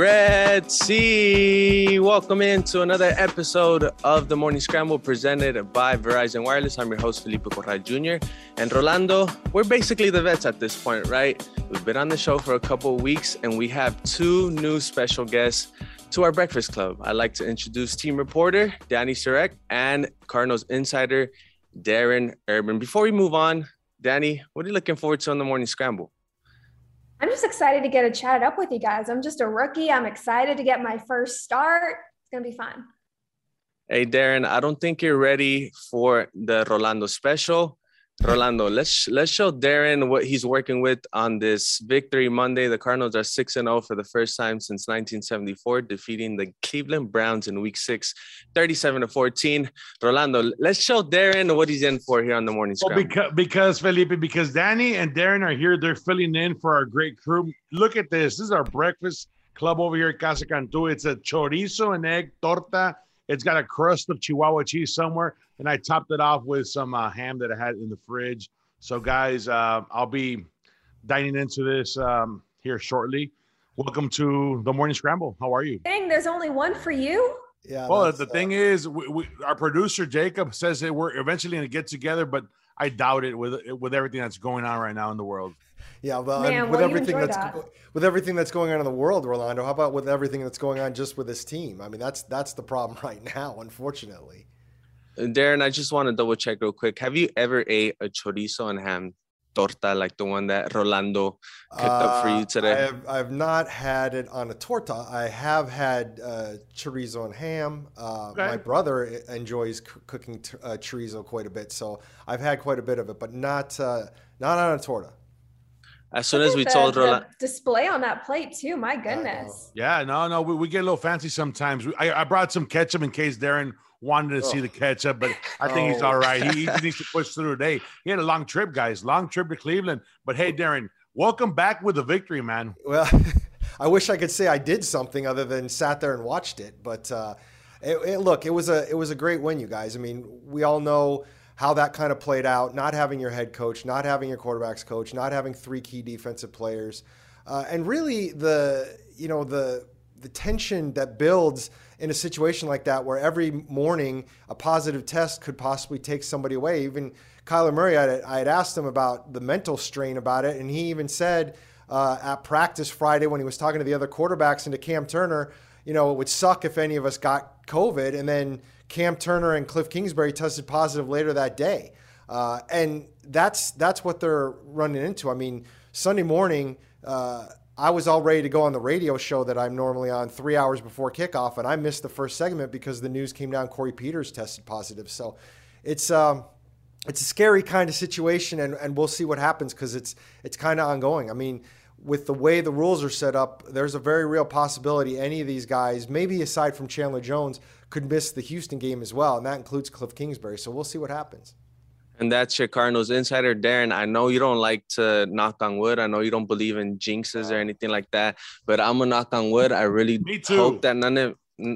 Red Sea. Welcome into another episode of the Morning Scramble presented by Verizon Wireless. I'm your host, Felipe Corral Jr. And Rolando, we're basically the vets at this point, right? We've been on the show for a couple weeks and we have two new special guests to our breakfast club. I'd like to introduce team reporter Danny Sureck and Cardinals insider Darren Urban. Before we move on, Danny, what are you looking forward to on the Morning Scramble? I'm just excited to get a chat up with you guys. I'm just a rookie. I'm excited to get my first start. It's going to be fun. Hey, Darren, I don't think you're ready for the Rolando special. Rolando, let's let's show Darren what he's working with on this victory Monday. The Cardinals are 6 and 0 for the first time since 1974, defeating the Cleveland Browns in week 6, 37 to 14. Rolando, let's show Darren what he's in for here on the morning well, because, because Felipe, because Danny and Darren are here, they're filling in for our great crew. Look at this. This is our breakfast club over here at Casa Cantu. It's a chorizo and egg torta. It's got a crust of Chihuahua cheese somewhere and I topped it off with some uh, ham that I had in the fridge. So, guys, uh, I'll be dining into this um, here shortly. Welcome to the morning scramble. How are you? Dang, there's only one for you. Yeah. Well, the uh, thing is, we, we, our producer Jacob says that we're eventually going to get together, but I doubt it with with everything that's going on right now in the world. Yeah, well, Man, with everything that's that. with everything that's going on in the world, Rolando. How about with everything that's going on just with this team? I mean, that's that's the problem right now, unfortunately. Darren, I just want to double check real quick. Have you ever ate a chorizo and ham torta like the one that Rolando cooked uh, up for you uh, today? I have, I have not had it on a torta. I have had uh, chorizo and ham. Uh, okay. My brother enjoys c- cooking t- uh, chorizo quite a bit, so I've had quite a bit of it, but not uh, not on a torta. As soon as we the, told Rolando, display on that plate too. My goodness. Yeah, no, no, we, we, get a little fancy sometimes. I, I brought some ketchup in case Darren wanted to oh. see the catch up, but I think oh. he's all right. He, he needs to push through today. He had a long trip, guys, long trip to Cleveland. But hey, Darren, welcome back with a victory, man. Well, I wish I could say I did something other than sat there and watched it. But uh, it, it, look, it was a it was a great win, you guys. I mean, we all know how that kind of played out. Not having your head coach, not having your quarterbacks coach, not having three key defensive players, uh, and really the you know the the tension that builds in a situation like that where every morning a positive test could possibly take somebody away. Even Kyler Murray, I had, I had asked him about the mental strain about it, and he even said uh, at practice Friday when he was talking to the other quarterbacks and to Cam Turner, you know, it would suck if any of us got COVID. And then Cam Turner and Cliff Kingsbury tested positive later that day. Uh, and that's that's what they're running into. I mean, Sunday morning, uh, I was all ready to go on the radio show that I'm normally on three hours before kickoff, and I missed the first segment because the news came down Corey Peters tested positive. So it's um, it's a scary kind of situation, and, and we'll see what happens because it's it's kind of ongoing. I mean, with the way the rules are set up, there's a very real possibility any of these guys, maybe aside from Chandler Jones, could miss the Houston game as well, and that includes Cliff Kingsbury. So we'll see what happens. And that's your Cardinals insider, Darren. I know you don't like to knock on wood. I know you don't believe in jinxes or anything like that, but I'm gonna knock on wood. I really hope that none of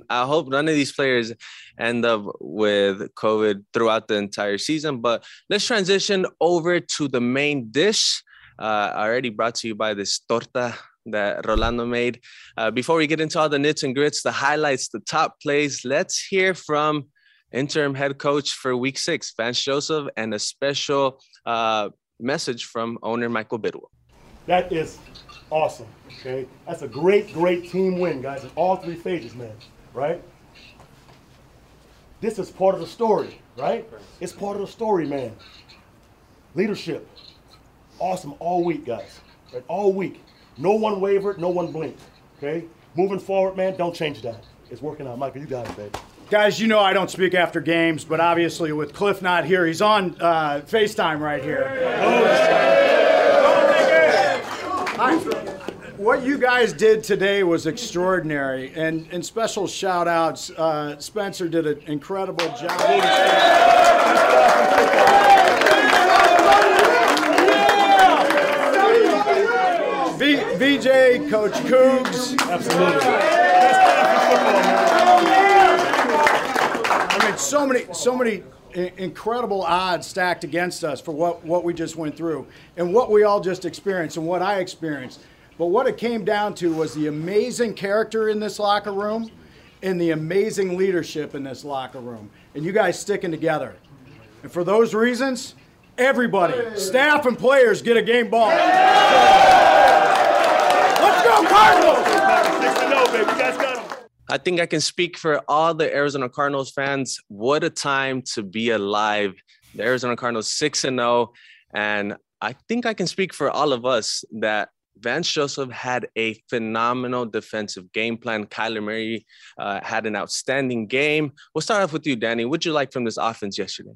I hope none of these players end up with COVID throughout the entire season. But let's transition over to the main dish. Uh, already brought to you by this torta that Rolando made. Uh, before we get into all the nits and grits, the highlights, the top plays, let's hear from interim head coach for week six, Vance Joseph, and a special uh, message from owner Michael Bidwill. That is awesome. Okay. That's a great, great team win, guys, in all three phases, man. Right? This is part of the story, right? It's part of the story, man. Leadership. Awesome all week, guys. Right? All week. No one wavered, no one blinked. Okay? Moving forward, man, don't change that. It's working out. Michael, you got it, baby. Guys, you know I don't speak after games, but obviously with Cliff not here, he's on uh, FaceTime right here. What you guys did today was extraordinary, and, and special shout outs. Uh, Spencer did an incredible job. V- VJ, Coach Cougs. Absolutely. So many, so many incredible odds stacked against us for what, what we just went through and what we all just experienced and what I experienced. But what it came down to was the amazing character in this locker room and the amazing leadership in this locker room. And you guys sticking together. And for those reasons, everybody, staff and players, get a game ball. Let's go, Cardinals! I think I can speak for all the Arizona Cardinals fans. What a time to be alive. The Arizona Cardinals 6 and 0 and I think I can speak for all of us that Vance Joseph had a phenomenal defensive game plan. Kyler Murray uh, had an outstanding game. We'll start off with you, Danny. What'd you like from this offense yesterday?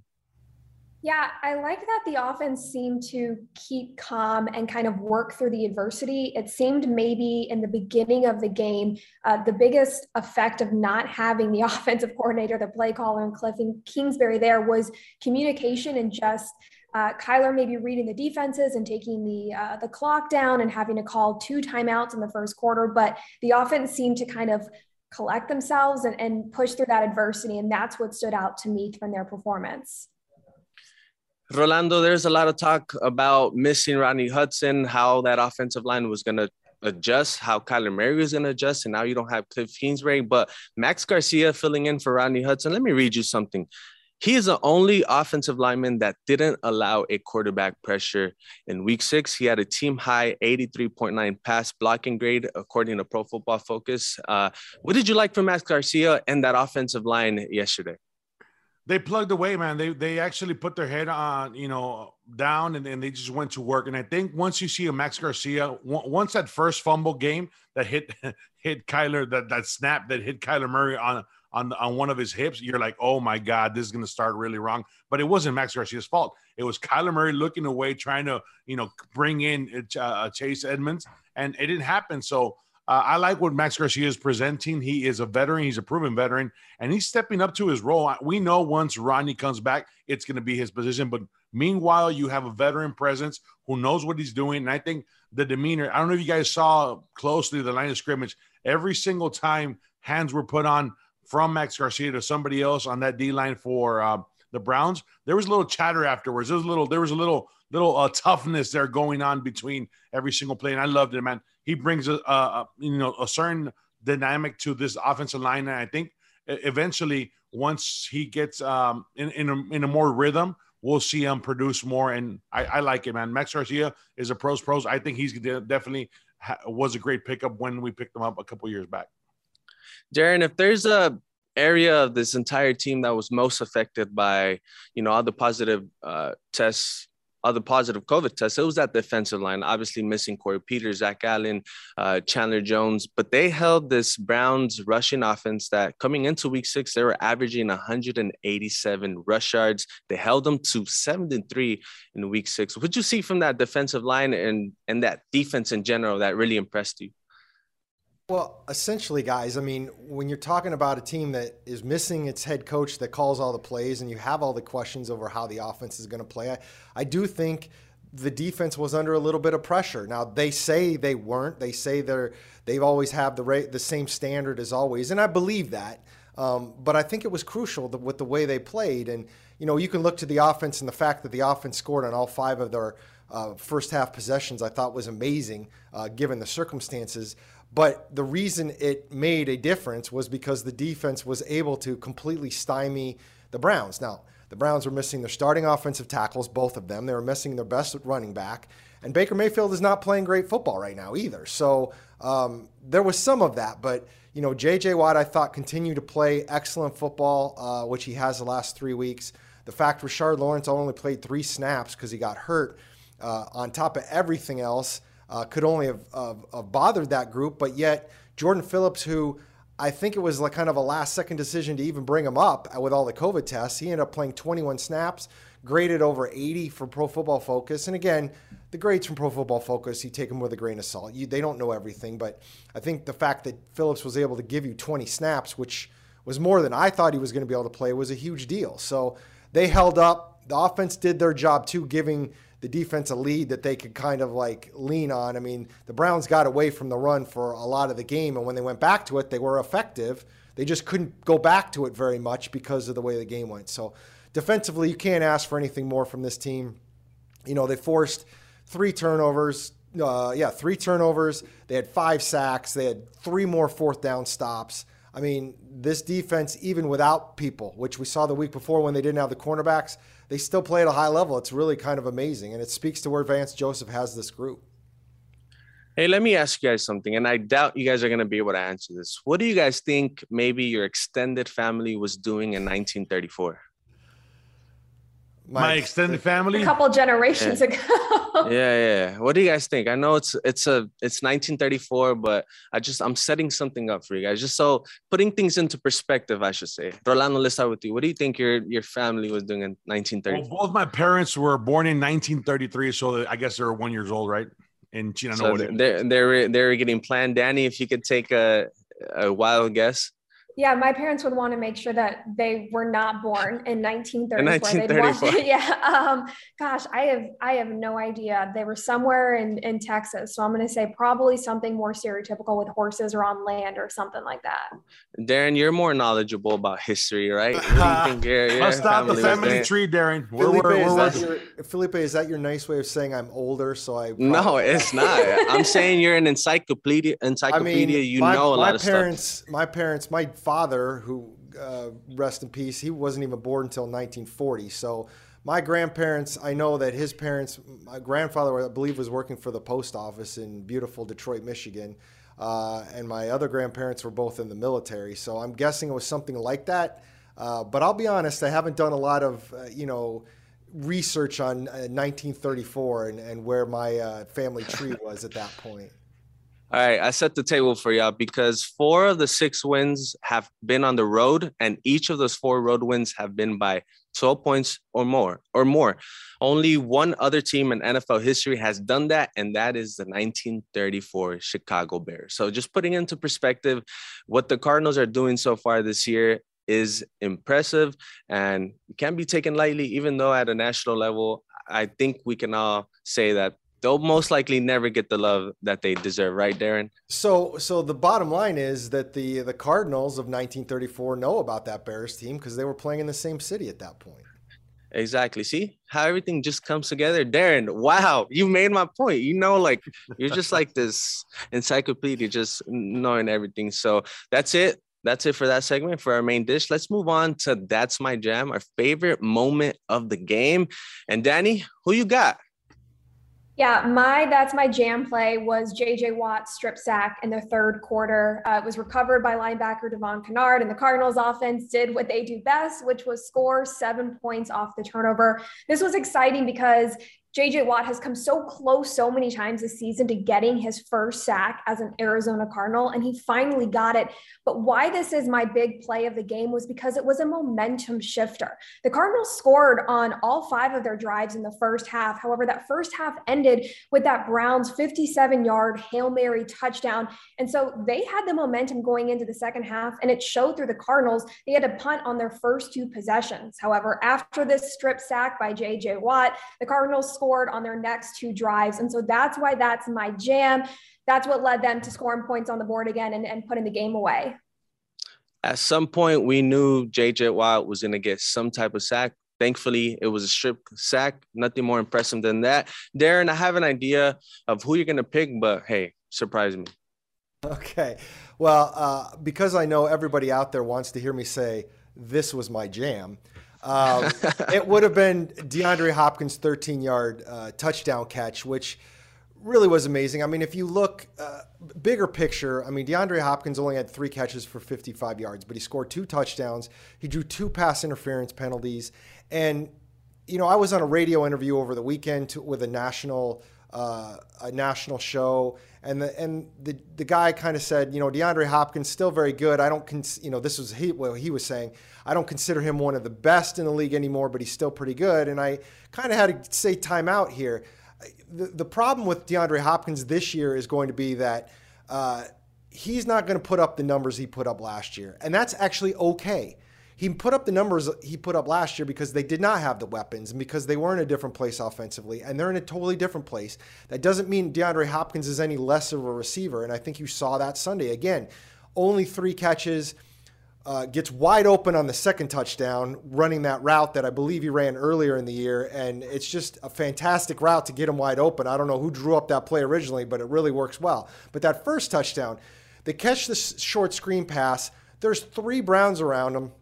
Yeah, I like that the offense seemed to keep calm and kind of work through the adversity. It seemed maybe in the beginning of the game, uh, the biggest effect of not having the offensive coordinator, the play caller, and Cliff and Kingsbury there was communication and just uh, Kyler maybe reading the defenses and taking the uh, the clock down and having to call two timeouts in the first quarter, but the offense seemed to kind of collect themselves and, and push through that adversity, and that's what stood out to me from their performance. Rolando, there's a lot of talk about missing Rodney Hudson, how that offensive line was going to adjust, how Kyler Murray was going to adjust, and now you don't have Cliff Kingsbury, but Max Garcia filling in for Rodney Hudson. Let me read you something. He is the only offensive lineman that didn't allow a quarterback pressure in week six. He had a team high 83.9 pass blocking grade, according to Pro Football Focus. Uh, what did you like from Max Garcia and that offensive line yesterday? They plugged away, man. They they actually put their head on, you know, down and, and they just went to work. And I think once you see a Max Garcia, once that first fumble game that hit hit Kyler, that that snap that hit Kyler Murray on on on one of his hips, you're like, oh my god, this is to start really wrong. But it wasn't Max Garcia's fault. It was Kyler Murray looking away, trying to you know bring in uh, Chase Edmonds, and it didn't happen. So. Uh, I like what Max Garcia is presenting. He is a veteran. He's a proven veteran, and he's stepping up to his role. We know once Rodney comes back, it's going to be his position. But meanwhile, you have a veteran presence who knows what he's doing. And I think the demeanor. I don't know if you guys saw closely the line of scrimmage. Every single time hands were put on from Max Garcia to somebody else on that D line for uh, the Browns, there was a little chatter afterwards. There was a little, there was a little, little uh, toughness there going on between every single play, and I loved it, man. He brings a, a, you know a certain dynamic to this offensive line, and I think eventually once he gets um, in in a, in a more rhythm, we'll see him produce more. And I, I like it, man. Max Garcia is a pros pros. I think he's definitely was a great pickup when we picked him up a couple years back. Darren, if there's a area of this entire team that was most affected by, you know, all the positive uh, tests, the positive COVID tests, it was that defensive line. Obviously, missing Corey Peters, Zach Allen, uh, Chandler Jones, but they held this Browns rushing offense that coming into Week Six they were averaging 187 rush yards. They held them to 73 in Week Six. What did you see from that defensive line and and that defense in general that really impressed you? Well, essentially, guys, I mean, when you're talking about a team that is missing its head coach that calls all the plays and you have all the questions over how the offense is going to play, I, I do think the defense was under a little bit of pressure. Now they say they weren't. They say they're they've always have the the same standard as always, and I believe that. Um, but I think it was crucial that, with the way they played, and you know you can look to the offense and the fact that the offense scored on all five of their uh, first half possessions. I thought was amazing uh, given the circumstances. But the reason it made a difference was because the defense was able to completely stymie the Browns. Now, the Browns were missing their starting offensive tackles, both of them. They were missing their best running back. And Baker Mayfield is not playing great football right now either. So um, there was some of that. But, you know, J.J. Watt, I thought, continued to play excellent football, uh, which he has the last three weeks. The fact Rashard Lawrence only played three snaps because he got hurt, uh, on top of everything else, uh, could only have, have bothered that group. But yet, Jordan Phillips, who I think it was like kind of a last second decision to even bring him up with all the COVID tests. He ended up playing 21 snaps, graded over 80 for Pro Football Focus. And again, the grades from Pro Football Focus, you take them with a grain of salt. You, they don't know everything, but I think the fact that Phillips was able to give you 20 snaps, which was more than I thought he was going to be able to play, was a huge deal. So they held up. The offense did their job too, giving the defense a lead that they could kind of like lean on. I mean, the Browns got away from the run for a lot of the game, and when they went back to it, they were effective. They just couldn't go back to it very much because of the way the game went. So, defensively, you can't ask for anything more from this team. You know, they forced three turnovers, uh, yeah, three turnovers. They had five sacks. They had three more fourth down stops. I mean, this defense, even without people, which we saw the week before when they didn't have the cornerbacks, they still play at a high level. It's really kind of amazing, and it speaks to where Vance Joseph has this group. Hey, let me ask you guys something, and I doubt you guys are going to be able to answer this. What do you guys think maybe your extended family was doing in 1934? My, my extended family, a couple generations yeah. ago. yeah, yeah. What do you guys think? I know it's it's a it's 1934, but I just I'm setting something up for you guys, just so putting things into perspective. I should say. Rolando, let's start with you. What do you think your your family was doing in 1934? Well, both my parents were born in 1933, so I guess they were one years old, right? In China, so they're they're they're getting planned. Danny, if you could take a a wild guess. Yeah, my parents would want to make sure that they were not born in 1934. In 1934. Want, yeah. Um, gosh, I have I have no idea. They were somewhere in, in Texas. So I'm gonna say probably something more stereotypical with horses or on land or something like that. Darren, you're more knowledgeable about history, right? What do you think your, your Let's stop the family tree, Darren. Felipe, we're, we're, is that your, Felipe, is that your nice way of saying I'm older? So I No, it's not. I'm saying you're an encyclopedia encyclopedia. I mean, you my, know a lot of parents, stuff. My parents, my father, who uh, rest in peace, he wasn't even born until 1940. So my grandparents, I know that his parents, my grandfather, I believe, was working for the post office in beautiful Detroit, Michigan. Uh, and my other grandparents were both in the military. So I'm guessing it was something like that. Uh, but I'll be honest, I haven't done a lot of, uh, you know, research on 1934 uh, and, and where my uh, family tree was at that point. All right, I set the table for y'all because four of the six wins have been on the road, and each of those four road wins have been by 12 points or more or more. Only one other team in NFL history has done that, and that is the 1934 Chicago Bears. So just putting into perspective what the Cardinals are doing so far this year is impressive and can be taken lightly, even though at a national level, I think we can all say that they'll most likely never get the love that they deserve, right, Darren? So, so the bottom line is that the the Cardinals of 1934 know about that Bears team because they were playing in the same city at that point. Exactly. See how everything just comes together, Darren. Wow, you made my point. You know, like you're just like this encyclopedia, just knowing everything. So that's it. That's it for that segment for our main dish. Let's move on to that's my jam, our favorite moment of the game. And Danny, who you got? Yeah, my that's my jam play was JJ Watt's strip sack in the third quarter. Uh, it was recovered by linebacker Devon Kennard, and the Cardinals offense did what they do best, which was score seven points off the turnover. This was exciting because JJ Watt has come so close so many times this season to getting his first sack as an Arizona Cardinal, and he finally got it. But why this is my big play of the game was because it was a momentum shifter. The Cardinals scored on all five of their drives in the first half. However, that first half ended with that Browns 57 yard Hail Mary touchdown. And so they had the momentum going into the second half, and it showed through the Cardinals. They had to punt on their first two possessions. However, after this strip sack by JJ Watt, the Cardinals scored on their next two drives. And so that's why that's my jam. That's what led them to scoring points on the board again and, and putting the game away. At some point, we knew JJ Watt was going to get some type of sack. Thankfully, it was a strip sack. Nothing more impressive than that. Darren, I have an idea of who you're going to pick, but hey, surprise me. Okay. Well, uh, because I know everybody out there wants to hear me say, this was my jam. Um, it would have been DeAndre Hopkins' 13 yard uh, touchdown catch, which really was amazing. I mean, if you look uh, bigger picture, I mean, DeAndre Hopkins only had three catches for 55 yards, but he scored two touchdowns. He drew two pass interference penalties. And, you know, I was on a radio interview over the weekend to, with a national uh, a national show, and the and the the guy kind of said, you know, DeAndre Hopkins still very good. I don't, cons- you know, this was he what he was saying. I don't consider him one of the best in the league anymore, but he's still pretty good. And I kind of had to say timeout here. The the problem with DeAndre Hopkins this year is going to be that. Uh, he's not going to put up the numbers he put up last year, and that's actually okay he put up the numbers he put up last year because they did not have the weapons and because they were in a different place offensively, and they're in a totally different place. That doesn't mean DeAndre Hopkins is any less of a receiver, and I think you saw that Sunday again. Only three catches. Uh, gets wide open on the second touchdown, running that route that I believe he ran earlier in the year. And it's just a fantastic route to get him wide open. I don't know who drew up that play originally, but it really works well. But that first touchdown, they catch the short screen pass. There's three Browns around him.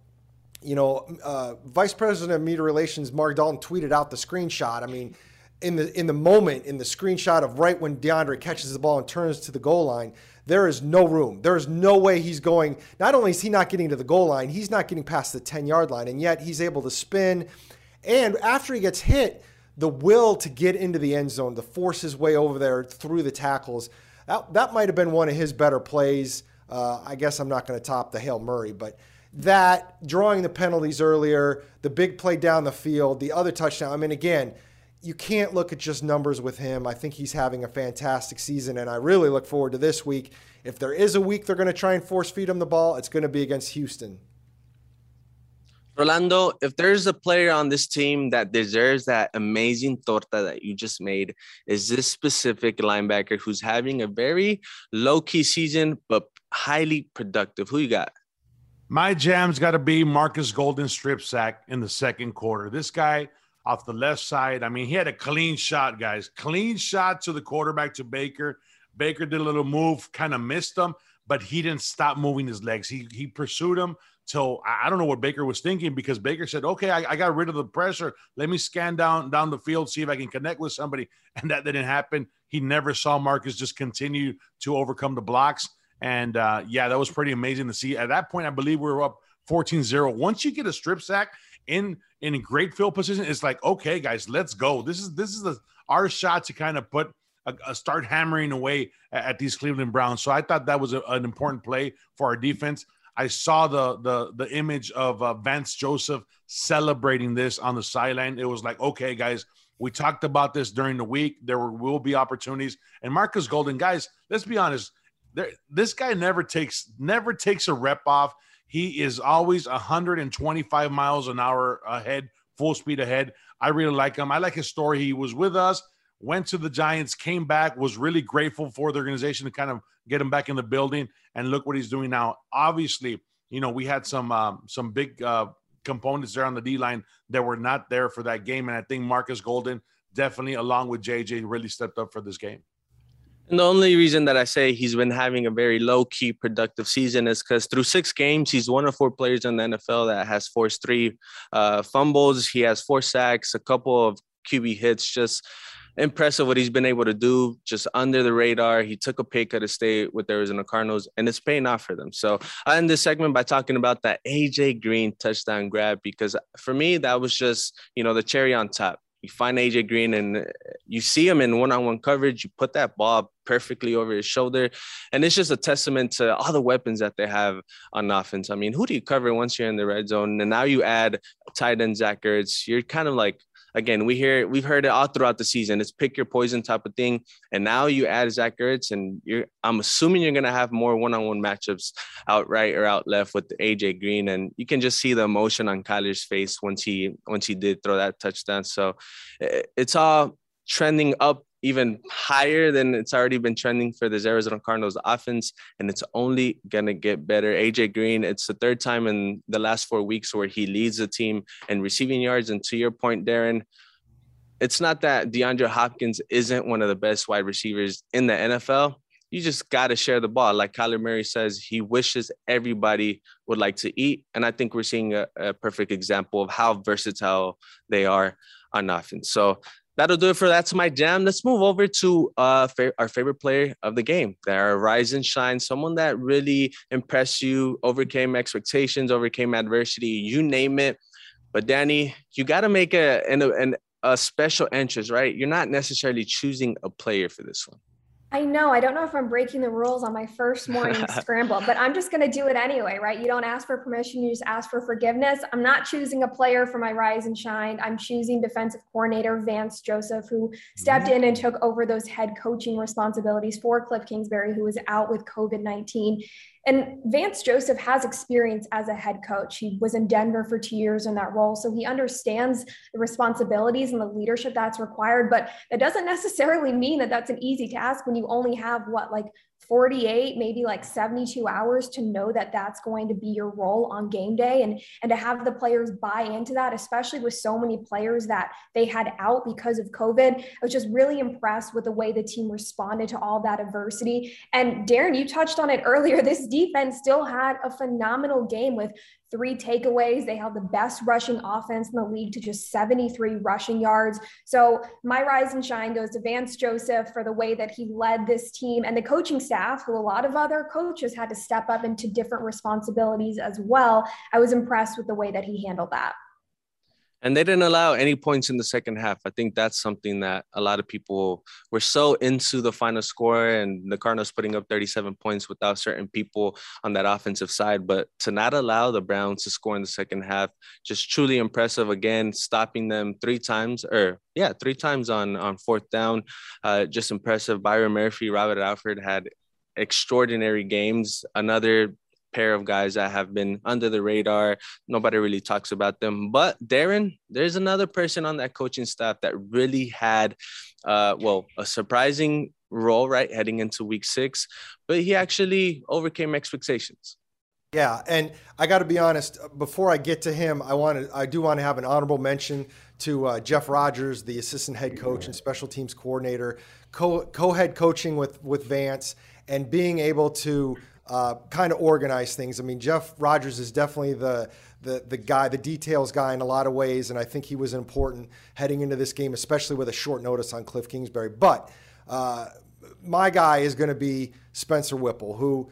You know, uh, Vice President of Media Relations Mark Dalton tweeted out the screenshot. I mean, in the in the moment, in the screenshot of right when DeAndre catches the ball and turns to the goal line, there is no room. There is no way he's going. Not only is he not getting to the goal line, he's not getting past the 10 yard line, and yet he's able to spin. And after he gets hit, the will to get into the end zone, to force his way over there through the tackles, that, that might have been one of his better plays. Uh, I guess I'm not going to top the Hail Murray, but that drawing the penalties earlier, the big play down the field, the other touchdown. I mean, again, you can't look at just numbers with him. I think he's having a fantastic season, and I really look forward to this week. If there is a week they're going to try and force feed him the ball, it's going to be against Houston. Rolando, if there's a player on this team that deserves that amazing torta that you just made, is this specific linebacker who's having a very low key season but highly productive. Who you got? My jam's got to be Markus Golden strip sack in the second quarter. This guy off the left side. I mean, he had a clean shot, guys. Clean shot to the quarterback to Baker. Baker did a little move, kind of missed him, but he didn't stop moving his legs. He he pursued him till I don't know what Baker was thinking because Baker said, "Okay, I, I, got rid of the pressure. Let me scan down down the field, see if I can connect with somebody." And that didn't happen. He never saw Markus just continue to overcome the blocks. And uh, yeah, that was pretty amazing to see. At that point, I believe we were up 14-0. Once you get a strip sack, in in a great field position, it's like, okay, guys, let's go. This is this is the our shot to kind of put a, a start hammering away at, at, these Cleveland Browns. So I thought that was a, an important play for our defense. I saw the the the image of uh, Vance Joseph celebrating this on the sideline. It was like, okay, guys, we talked about this during the week. There will be opportunities. And Markus Golden, guys, let's be honest. There, this guy never takes never takes a rep off. He is always 125 miles an hour ahead, full speed ahead. I really like him. I like his story. He was with us, went to the Giants, came back, was really grateful for the organization to kind of get him back in the building. And look what he's doing now. Obviously, you know, we had some um, some big uh, components there on the D line that were not there for that game. And I think Markus Golden definitely, along with JJ, really stepped up for this game. And the only reason that I say he's been having a very low key productive season is because through six games, he's one of four players in the NFL that has forced three uh, fumbles. He has four sacks, a couple of QB hits. Just impressive what he's been able to do just under the radar. He took a pay cut to stay with the Arizona Cardinals, and it's paying off for them. So I end this segment by talking about that AJ Green touchdown grab because for me, that was just, you know, the cherry on top you find AJ Green and uh, you see him in one-on-one coverage. You put that ball perfectly over his shoulder, and it's just a testament to all the weapons that they have on offense. I mean, who do you cover once you're in the red zone? And now you add tight end Zach Ertz. You're kind of like again, we hear we've heard it all throughout the season. It's pick your poison type of thing. And now you add Zach Ertz, and you're I'm assuming you're gonna have more one-on-one matchups out right or out left with AJ Green. And you can just see the emotion on Kyler's face once he once he did throw that touchdown. So eh, it's all trending up even higher than it's already been trending for the Arizona Cardinals offense, and it's only gonna get better. AJ Green, it's the third time in the last four weeks where he leads the team in receiving yards. And to your point, Darren, it's not that DeAndre Hopkins isn't one of the best wide receivers in the NFL. You just got to share the ball. Like Kyler Murray says, he wishes everybody would like to eat. And I think we're seeing a, a perfect example of how versatile they are on offense. So that'll do it for that's my jam. Let's move over to uh, fa- our favorite player of the game, their rise and shine, someone that really impressed you, overcame expectations, overcame adversity, you name it. But Danny, you got to make a an, an, a special interest, right? You're not necessarily choosing a player for this one. I know. I don't know if I'm breaking the rules on my first morning scramble, but I'm just going to do it anyway, right? You don't ask for permission, you just ask for forgiveness. I'm not choosing a player for my rise and shine. I'm choosing defensive coordinator Vance Joseph, who stepped in and mm. took over those head coaching responsibilities for Cliff Kingsbury, who was out with COVID 19. And Vance Joseph has experience as a head coach. He was in Denver for two years in that role. So he understands the responsibilities and the leadership that's required. But that doesn't necessarily mean that that's an easy task when you only have what like 48 maybe like 72 hours to know that that's going to be your role on game day and and to have the players buy into that especially with so many players that they had out because of covid. I was just really impressed with the way the team responded to all that adversity. And darren you touched on it earlier this defense still had a phenomenal game with three takeaways. They held the best rushing offense in the league to just 73 rushing yards. So my rise and shine goes to Vance Joseph for the way that he led this team and the coaching staff, who a lot of other coaches had to step up into different responsibilities as well. I was impressed with the way that he handled that and they didn't allow any points in the second half. I think that's something that a lot of people were so into the final score and the Cardinals putting up 37 points without certain people on that offensive side. But to not allow the Browns to score in the second half, just truly impressive. Again, stopping them three times, or yeah, three times on on fourth down. Uh, just impressive. Byron Murphy, Robert Alford had extraordinary games. Another pair of guys that have been under the radar. Nobody really talks about them. But Darren, there's another person on that coaching staff that really had, uh, well, a surprising role, right, heading into week six, but he actually overcame expectations. Yeah, and I got to be honest. Before I get to him, I want to, I do want to have an honorable mention to uh, Jeff Rodgers, the assistant head coach and special teams coordinator, co co head coaching with with Vance, and being able to uh, kind of organize things. I mean, Jeff Rodgers is definitely the, the the guy, the details guy in a lot of ways, and I think he was important heading into this game, especially with a short notice on Cliff Kingsbury. But uh, my guy is going to be Spencer Whipple, who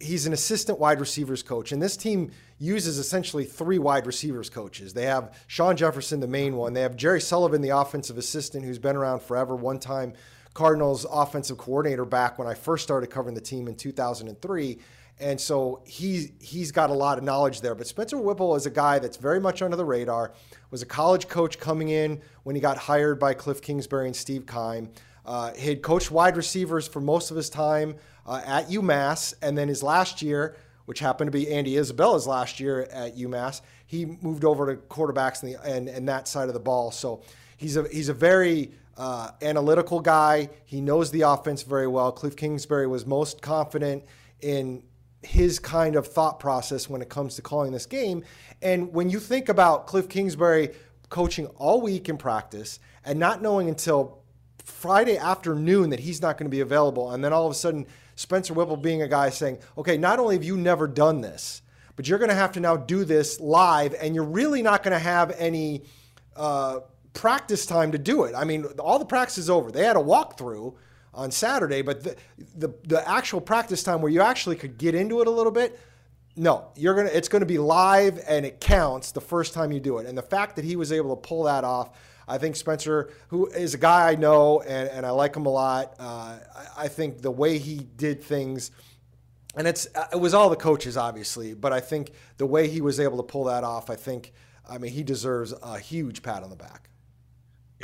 he's an assistant wide receivers coach, and this team uses essentially three wide receivers coaches. They have Shawn Jefferson, the main one. They have Jerry Sullivan, the offensive assistant, who's been around forever. One time Cardinals offensive coordinator back when I first started covering the team in 2003. And so he, he's got a lot of knowledge there. But Spencer Whipple is a guy that's very much under the radar, was a college coach coming in when he got hired by Cliff Kingsbury and Steve Keim. Uh, he had coached wide receivers for most of his time uh, at UMass. And then his last year, which happened to be Andy Isabella's last year at UMass, he moved over to quarterbacks and, the, and, and that side of the ball. So he's a, he's a very uh, analytical guy. He knows the offense very well. Cliff Kingsbury was most confident in his kind of thought process when it comes to calling this game. And when you think about Cliff Kingsbury coaching all week in practice and not knowing until Friday afternoon that he's not going to be available, and then all of a sudden Spencer Whipple being a guy saying, okay, not only have you never done this, but you're going to have to now do this live, and you're really not going to have any. Uh, practice time to do it. I mean, all the practice is over. They had a walkthrough on Saturday, but the, the, the actual practice time where you actually could get into it a little bit, no, you're gonna. It's gonna be live and it counts the first time you do it. And the fact that he was able to pull that off, I think Spencer, who is a guy I know and, and I like him a lot. Uh, I, think the way he did things and it's it was all the coaches obviously but i think the way he was able to pull that off i think i mean he deserves a huge pat on the back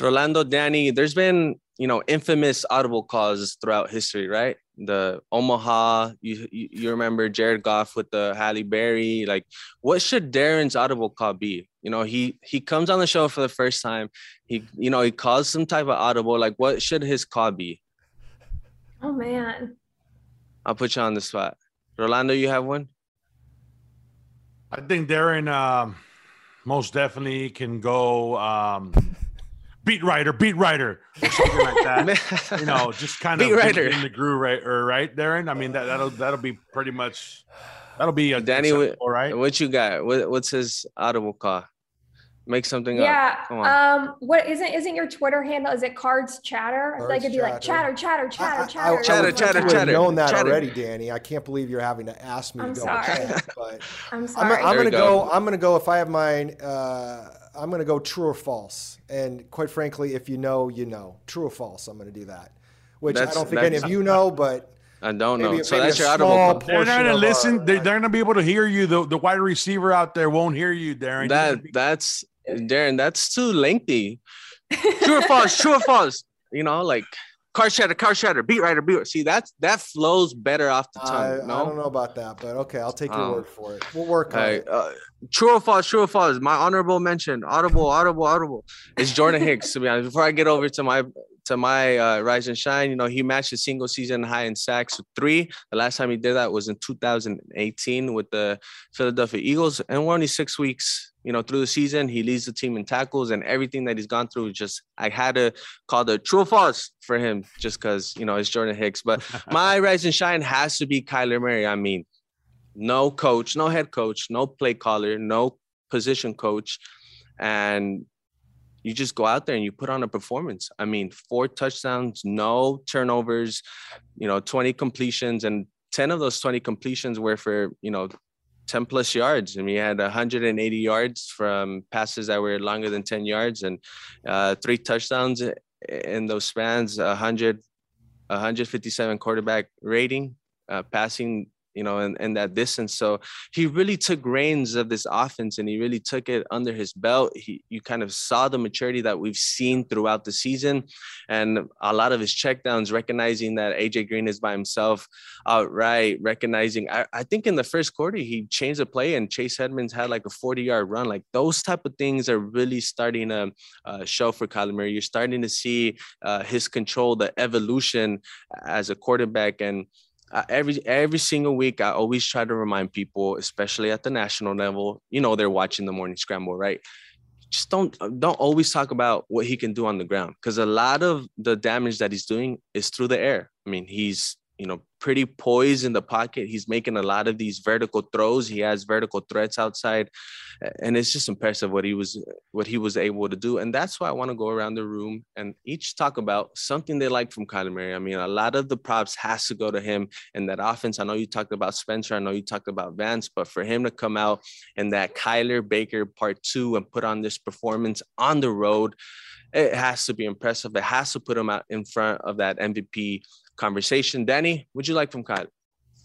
Rolando, Danny, there's been you know infamous audible calls throughout history, right? The Omaha, you you remember Jared Goff with the Halle Berry. Like, what should Darren's audible call be? You know, he he comes on the show for the first time. He you know he calls some type of audible. Like, what should his call be? Oh man, I'll put you on the spot. Rolando, you have one. I think Darren um, most definitely can go. Um, beat writer, beat writer, or something like that. you know, just kind beat of writer. in the groove, right? Or right, Darren. I mean, that that'll that'll be pretty much that'll be a Danny. All right, what you got? What, what's his audible call? Make something yeah. up. Yeah. Um. What isn't isn't your Twitter handle? Is it Cards Chatter? Cards I feel like it'd be like chatter, chatter, chatter, chatter, I, I, chatter, chatter, chatter. Known that chatter. already, Danny. I can't believe you're having to ask me. I'm to sorry. Check, but I'm sorry. I'm, I'm gonna go. go. I'm gonna go. If I have mine. Uh, I'm going to go true or false. And quite frankly, if you know, you know. True or false, I'm going to do that. Which that's, I don't think any of you know, but. I don't maybe, know. So that's your audible. Portion They're not going to uh, listen. Our, uh, they're, they're going to be able to hear you. The, the wide receiver out there won't hear you, Darren. That be- That's, Darren, that's too lengthy. true or false? True or false? You know, like car shatter, car shatter, beat writer, beat. See, that's that flows better off the tongue. I, no? I don't know about that, but okay, I'll take your um, word for it. We'll work on it. Uh, true or false? True or false? My honorable mention: audible, audible, audible. It's Jordan Hicks. to be honest, before I get over to my to my uh, rise and shine. You know, he matched his single season high in sacks with three. The last time he did that was in 2018 with the Philadelphia Eagles, and we're only six weeks. You know, through the season, he leads the team in tackles and everything that he's gone through. Just I had to call the true or false for him, just because you know it's Jordan Hicks. But my rise and shine has to be Kyler Murray. I mean, no coach, no head coach, no play caller, no position coach, and you just go out there and you put on a performance. I mean, four touchdowns, no turnovers, you know, 20 completions, and 10 of those 20 completions were for, you know, 10 plus yards. Mean, he had 180 yards from passes that were longer than 10 yards and uh, three touchdowns in those spans, 100, 157 quarterback rating, uh, passing you know, and, that distance. So he really took reins of this offense and he really took it under his belt. He you kind of saw the maturity that we've seen throughout the season and a lot of his checkdowns, recognizing that AJ Green is by himself outright, recognizing I, I think in the first quarter he changed the play and Chase Edmonds had like a 40 yard run. Like those type of things are really starting to uh, show for Kyler Murray. You're starting to see uh, his control, the evolution as a quarterback and every every single week i always try to remind people especially at the national level you know they're watching the morning scramble right? Just don't don't always talk about what he can do on the ground because a lot of the damage that he's doing is through the air. I mean he's you know, pretty poised in the pocket. He's making a lot of these vertical throws. He has vertical threats outside, and it's just impressive what he was what he was able to do. And that's why I want to go around the room and each talk about something they like from Kyler Murray. I mean, a lot of the props has to go to him in that offense. I know you talked about Spencer. I know you talked about Vance, but for him to come out in that Kyler Baker part two and put on this performance on the road it has to be impressive. It has to put him out in front of that MVP conversation. Danny, would you like from Kyle?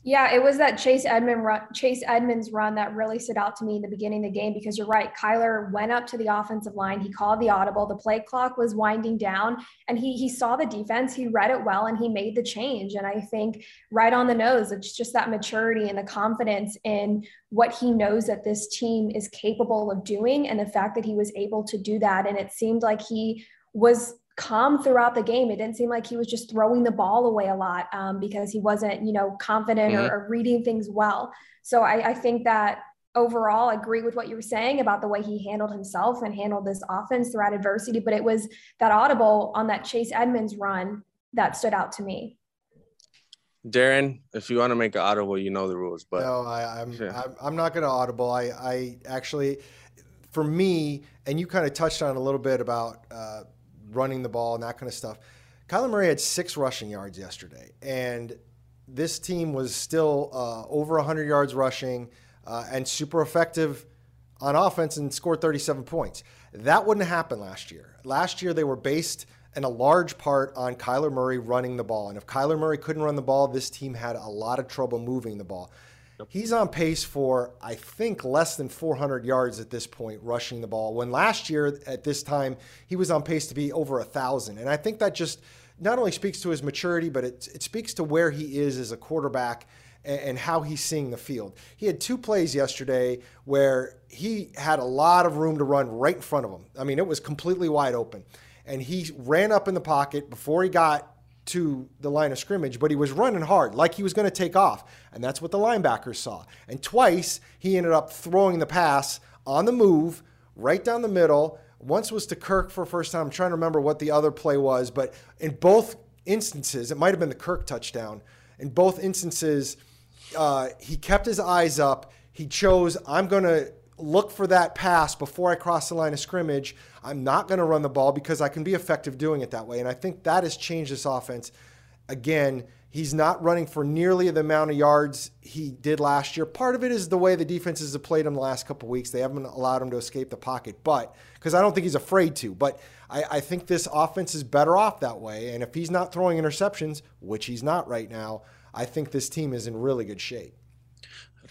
Yeah, it was that Chase Edmond run, Chase Edmonds run that really stood out to me in the beginning of the game because you're right. Kyler went up to the offensive line. He called the audible. The play clock was winding down, and he he saw the defense. He read it well, and he made the change. And I think right on the nose, it's just that maturity and the confidence in what he knows that this team is capable of doing, and the fact that he was able to do that. And it seemed like he was calm throughout the game. It didn't seem like he was just throwing the ball away a lot um, because he wasn't, you know, confident mm-hmm. or, or, reading things well. So I, I think that overall I agree with what you were saying about the way he handled himself and handled this offense throughout adversity. But it was that audible on that Chase Edmonds run that stood out to me. Darren, if you want to make an audible, you know the rules. But no, I, am yeah. I'm, I'm not going to audible. I I actually, for me, and you kind of touched on a little bit about uh, running the ball and that kind of stuff. Kyler Murray had six rushing yards yesterday, and this team was still uh, over 100 yards rushing uh, and super effective on offense and scored 37 points. That wouldn't happen last year. Last year, they were based in a large part on Kyler Murray running the ball. And if Kyler Murray couldn't run the ball, this team had a lot of trouble moving the ball. He's on pace for, I think, less than 400 yards at this point rushing the ball. When last year at this time, he was on pace to be over a 1,000. And I think that just not only speaks to his maturity, but it, it speaks to where he is as a quarterback and, and how he's seeing the field. He had two plays yesterday where he had a lot of room to run right in front of him. I mean, it was completely wide open. And he ran up in the pocket before he got to the line of scrimmage, but he was running hard, like he was going to take off. And that's what the linebackers saw. And twice he ended up throwing the pass on the move, right down the middle. Once was to Kirk for first time. I'm trying to remember what the other play was, but in both instances, it might have been the Kirk touchdown. In both instances, uh, he kept his eyes up. He chose, I'm going to look for that pass before I cross the line of scrimmage. I'm not going to run the ball because I can be effective doing it that way. And I think that has changed this offense. Again, he's not running for nearly the amount of yards he did last year. Part of it is the way the defenses have played him the last couple weeks. They haven't allowed him to escape the pocket, but because I don't think he's afraid to. But I, I think this offense is better off that way. And if he's not throwing interceptions, which he's not right now, I think this team is in really good shape.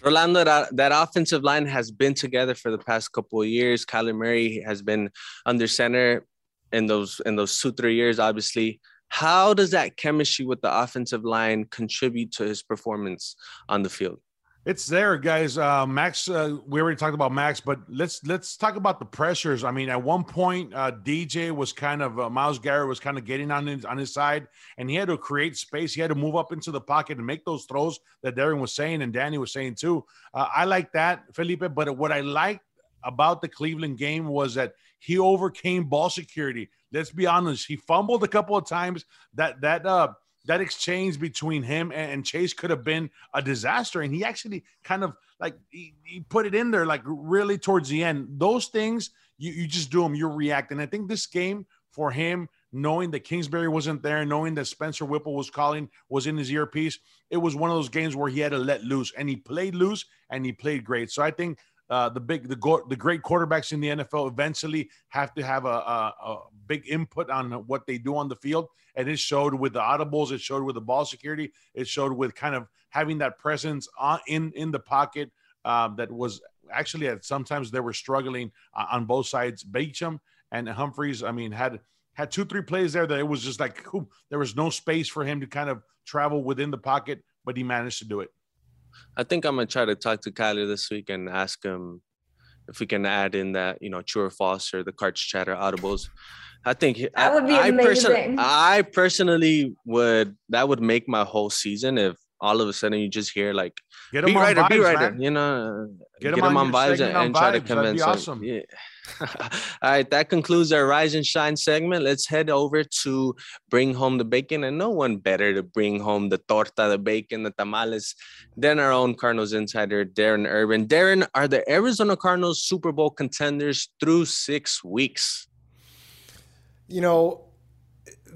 Rolando, that, that offensive line has been together for the past couple of years. Kyler Murray has been under center in those in those two three years. Obviously, how does that chemistry with the offensive line contribute to his performance on the field? It's there, guys. Uh, Max, uh, we already talked about Max, but let's let's talk about the pressures. I mean, at one point, uh, DJ was kind of uh, Myles Garrett was kind of getting on his on his side, and he had to create space. He had to move up into the pocket and make those throws that Darren was saying and Danny was saying too. Uh, I like that, Felipe. But what I liked about the Cleveland game was that he overcame ball security. Let's be honest, he fumbled a couple of times. That that uh that exchange between him and Chase could have been a disaster. And he actually kind of like he, he, put it in there like really towards the end. Those things you, you just do them, you react. And I think this game for him, knowing that Kingsbury wasn't there, knowing that Spencer Whipple was calling, was in his earpiece, it was one of those games where he had to let loose and he played loose and he played great. So I think uh, the big the go- the great quarterbacks in the NFL eventually have to have a, a, a, big input on what they do on the field, and it showed with the audibles, it showed with the ball security, it showed with kind of having that presence on, in in the pocket um, that was actually at sometimes they were struggling uh, on both sides. Beachum and Humphries, I mean, had had two three plays there that it was just like there was no space for him to kind of travel within the pocket, but he managed to do it. I think I'm gonna try to talk to Kyler this week and ask him if we can add in that, you know, true or false or the cards chatter audibles. I think that would be I, amazing. I, I personally would that would make my whole season if all of a sudden you just hear like get be writer, vibes, be writer, man. you know, get, get them on, on vibes and, and try to convince them. Awesome. Yeah. All right, that concludes our Rise and Shine segment. Let's head over to Bring Home the Bacon. And no one better to bring home the torta, the bacon, the tamales than our own Cardinals insider, Darren Urban. Darren, are the Arizona Cardinals Super Bowl contenders through six weeks? You know,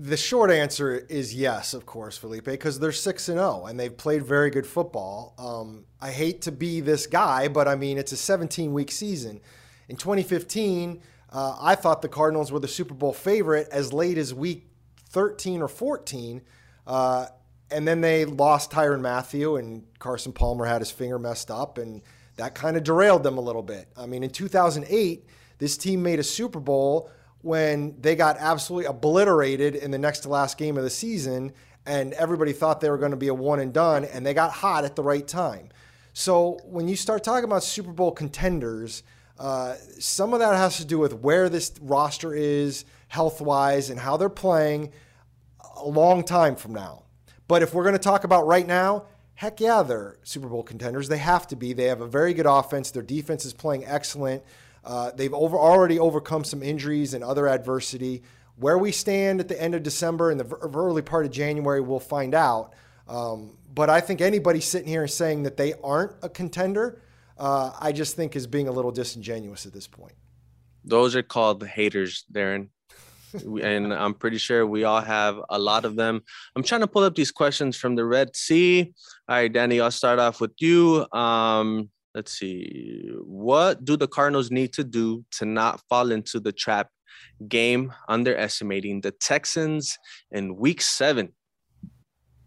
the short answer is yes, of course, Felipe, because they're six and zero oh, and they've played very good football. Um, I hate to be this guy, but I mean it's a 17 week season. In 2015, uh, I thought the Cardinals were the Super Bowl favorite as late as week 13 or 14. Uh, and then they lost Tyrann Mathieu and Carson Palmer had his finger messed up, and that kind of derailed them a little bit. I mean, in 2008, this team made a Super Bowl when they got absolutely obliterated in the next to last game of the season, and everybody thought they were going to be a one and done, and they got hot at the right time. So when you start talking about Super Bowl contenders, uh, some of that has to do with where this roster is health wise and how they're playing a long time from now. But if we're going to talk about right now, heck yeah, they're Super Bowl contenders. They have to be. They have a very good offense. Their defense is playing excellent. Uh, they've over, already overcome some injuries and other adversity. Where we stand at the end of December and the early part of January, we'll find out. Um, but I think anybody sitting here and saying that they aren't a contender uh, I just think is being a little disingenuous at this point. Those are called haters, Darren. and I'm pretty sure we all have a lot of them. I'm trying to pull up these questions from the Red Sea. All right, Danny, I'll start off with you. Um, let's see. What do the Cardinals need to do to not fall into the trap game underestimating the Texans in week seven?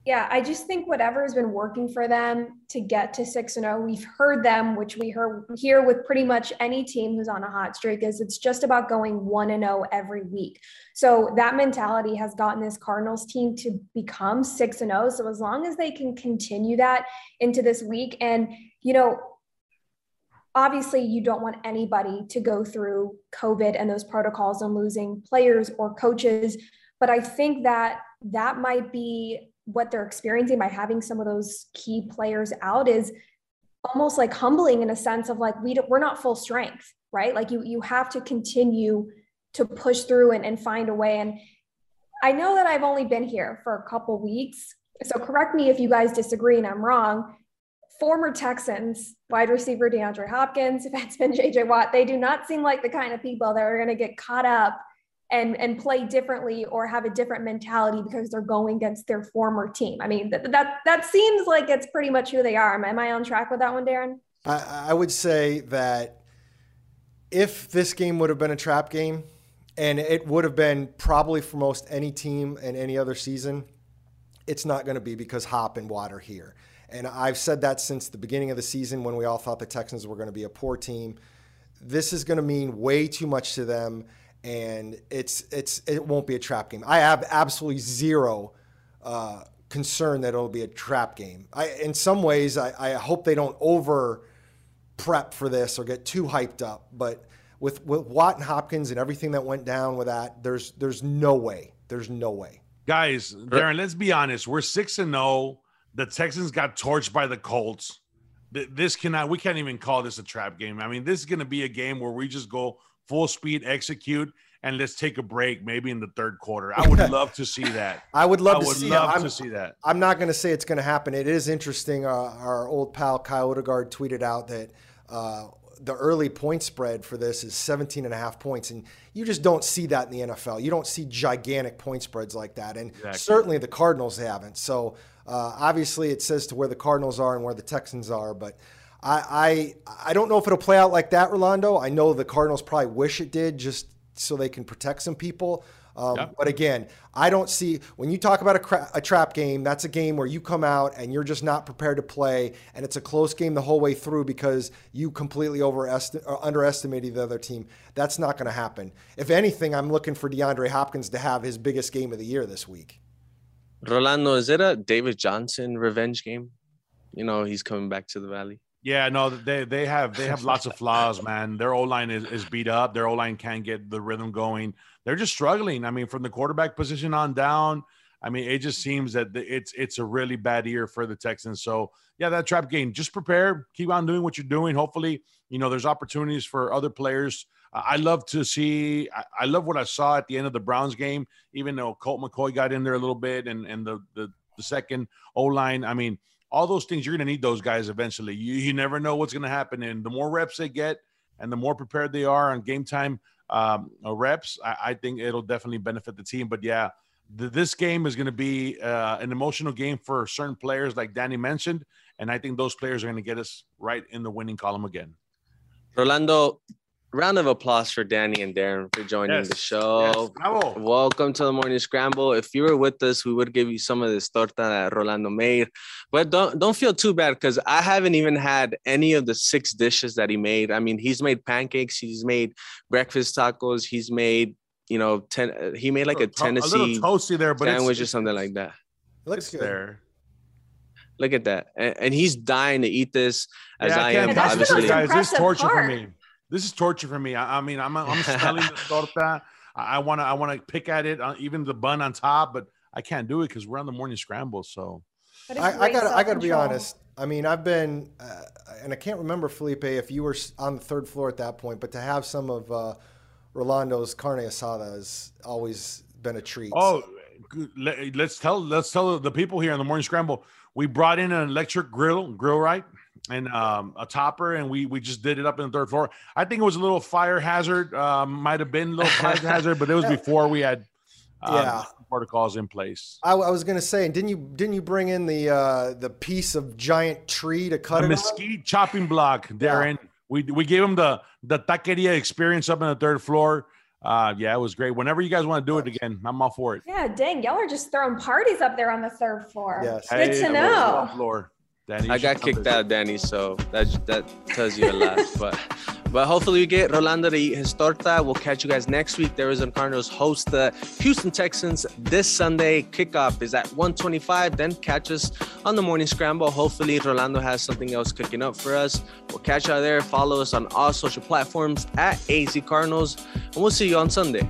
Yeah, I just think whatever has been working for them to get to six and zero, oh, we've heard them, which we heard here with pretty much any team who's on a hot streak, is it's just about going one and zero oh every week. So that mentality has gotten this Cardinals team to become six and zero. So as long as they can continue that into this week, and you know, obviously you don't want anybody to go through COVID and those protocols and losing players or coaches, but I think that that might be what they're experiencing by having some of those key players out is almost like humbling in a sense of like we don't, we're not full strength right? Like you you have to continue to push through and, and find a way. And i know that i've only been here for a couple weeks. So correct me if you guys disagree and i'm wrong former texans wide receiver deandre hopkins been jj watt they do not seem like the kind of people that are going to get caught up and and play differently or have a different mentality because they're going against their former team. I mean, that that, that seems like it's pretty much who they are. Am I on track with that one, Darren? I, I would say that if this game would have been a trap game, and it would have been probably for most any team in any other season, it's not going to be because Hop and Watt are here. And I've said that since the beginning of the season when we all thought the Texans were going to be a poor team. This is going to mean way too much to them and it's it's it won't be a trap game. I have absolutely zero uh, concerned that it'll be a trap game. I, in some ways, I, I hope they don't over prep for this or get too hyped up. But with with Watt and Hopkins and everything that went down with that, there's there's no way. There's no way. Guys, Darren, let's be honest. We're six and zero. The Texans got torched by the Colts. This cannot. We can't even call this a trap game. I mean, this is going to be a game where we just go full speed, execute, and let's take a break maybe in the third quarter. I would love to see that. I would love, I to, would see love to see that. I'm not going to say it's going to happen. It is interesting. Uh, our old pal Kyle Odegard tweeted out that uh, the early point spread for this is 17 and a half points. And you just don't see that in the NFL. You don't see gigantic point spreads like that. And exactly. certainly the Cardinals haven't. So uh, obviously it says to where the Cardinals are and where the Texans are. But I, I, I don't know if it'll play out like that, Rolando. I know the Cardinals probably wish it did just so they can protect some people. Um, yep. But again, I don't see when you talk about a, cra- a, trap game, that's a game where you come out and you're just not prepared to play, and it's a close game the whole way through because you completely overestim- or underestimated the other team. That's not going to happen. If anything, I'm looking for DeAndre Hopkins to have his biggest game of the year this week. Rolando, is it a David Johnson revenge game? You know, he's coming back to the Valley. Yeah, no, they they have they have lots of flaws, man. Their O line is, is beat up. Their O line can't get the rhythm going. They're just struggling. I mean, from the quarterback position on down, I mean, it just seems that it's it's a really bad year for the Texans. So yeah, that trap game. Just prepare, keep on doing what you're doing. Hopefully, you know, there's opportunities for other players. I love to see. I love what I saw at the end of the Browns game. Even though Colt McCoy got in there a little bit, and and the the, the second O line. I mean all those things you're going to need those guys eventually. You, you never know what's going to happen, and the more reps they get, and the more prepared they are on game time um, uh, reps, I, I, think it'll definitely benefit the team. But yeah, the, this game is going to be uh, an emotional game for certain players, like Danny mentioned, and I think those players are going to get us right in the winning column again. Rolando, round of applause for Danny and Darren for joining yes. the show. Yes. Welcome to the morning scramble. If you were with us, we would give you some of this torta that Rolando made. But don't don't feel too bad because I haven't even had any of the six dishes that he made. I mean, he's made pancakes, he's made breakfast tacos, he's made you know ten. He made like a, a Tennessee a toasty there, but sandwich or something like that. looks good. There. Look at that, and, and, he's dying to eat this as yeah, I, I am. Obviously, guys, this torture part. for me. This is torture for me. I, I mean, I'm I'm smelling the torta. I want to I want to pick at it, uh, even the bun on top, but I can't do it because we're on the morning scramble. So I, I got I got to be honest. I mean, I've been, uh, and I can't remember Felipe if you were on the third floor at that point, but to have some of uh, Rolando's carne asada has always been a treat. Oh, let's tell let's tell the people here on the morning scramble. We brought in an electric grill, grill right, and um, a topper, and we we just did it up in the third floor. I think it was a little fire hazard, um, might have been a little fire hazard, but it was before we had um, yeah protocols in place. I, I was going to say, and didn't you didn't you bring in the uh, the piece of giant tree to cut the it? mesquite chopping block, Darren. Yeah. We we gave him the the taqueria experience up in the third floor. Uh, yeah, it was great. Whenever you guys want to do it again, I'm all for it. Yeah, dang, y'all are just throwing parties up there on the third floor. Yes, good hey, to know. Floor. Danny, I got kicked out, Danny, so that that tells you a lot. but but hopefully we get Rolando to eat his torta. We'll catch you guys next week. The Arizona Cardinals host the Houston Texans this Sunday. Kickoff is at 125. Then catch us on the morning scramble. Hopefully Rolando has something else cooking up for us. We'll catch you out there. Follow us on all social platforms at AZ Cardinals, and we'll see you on Sunday.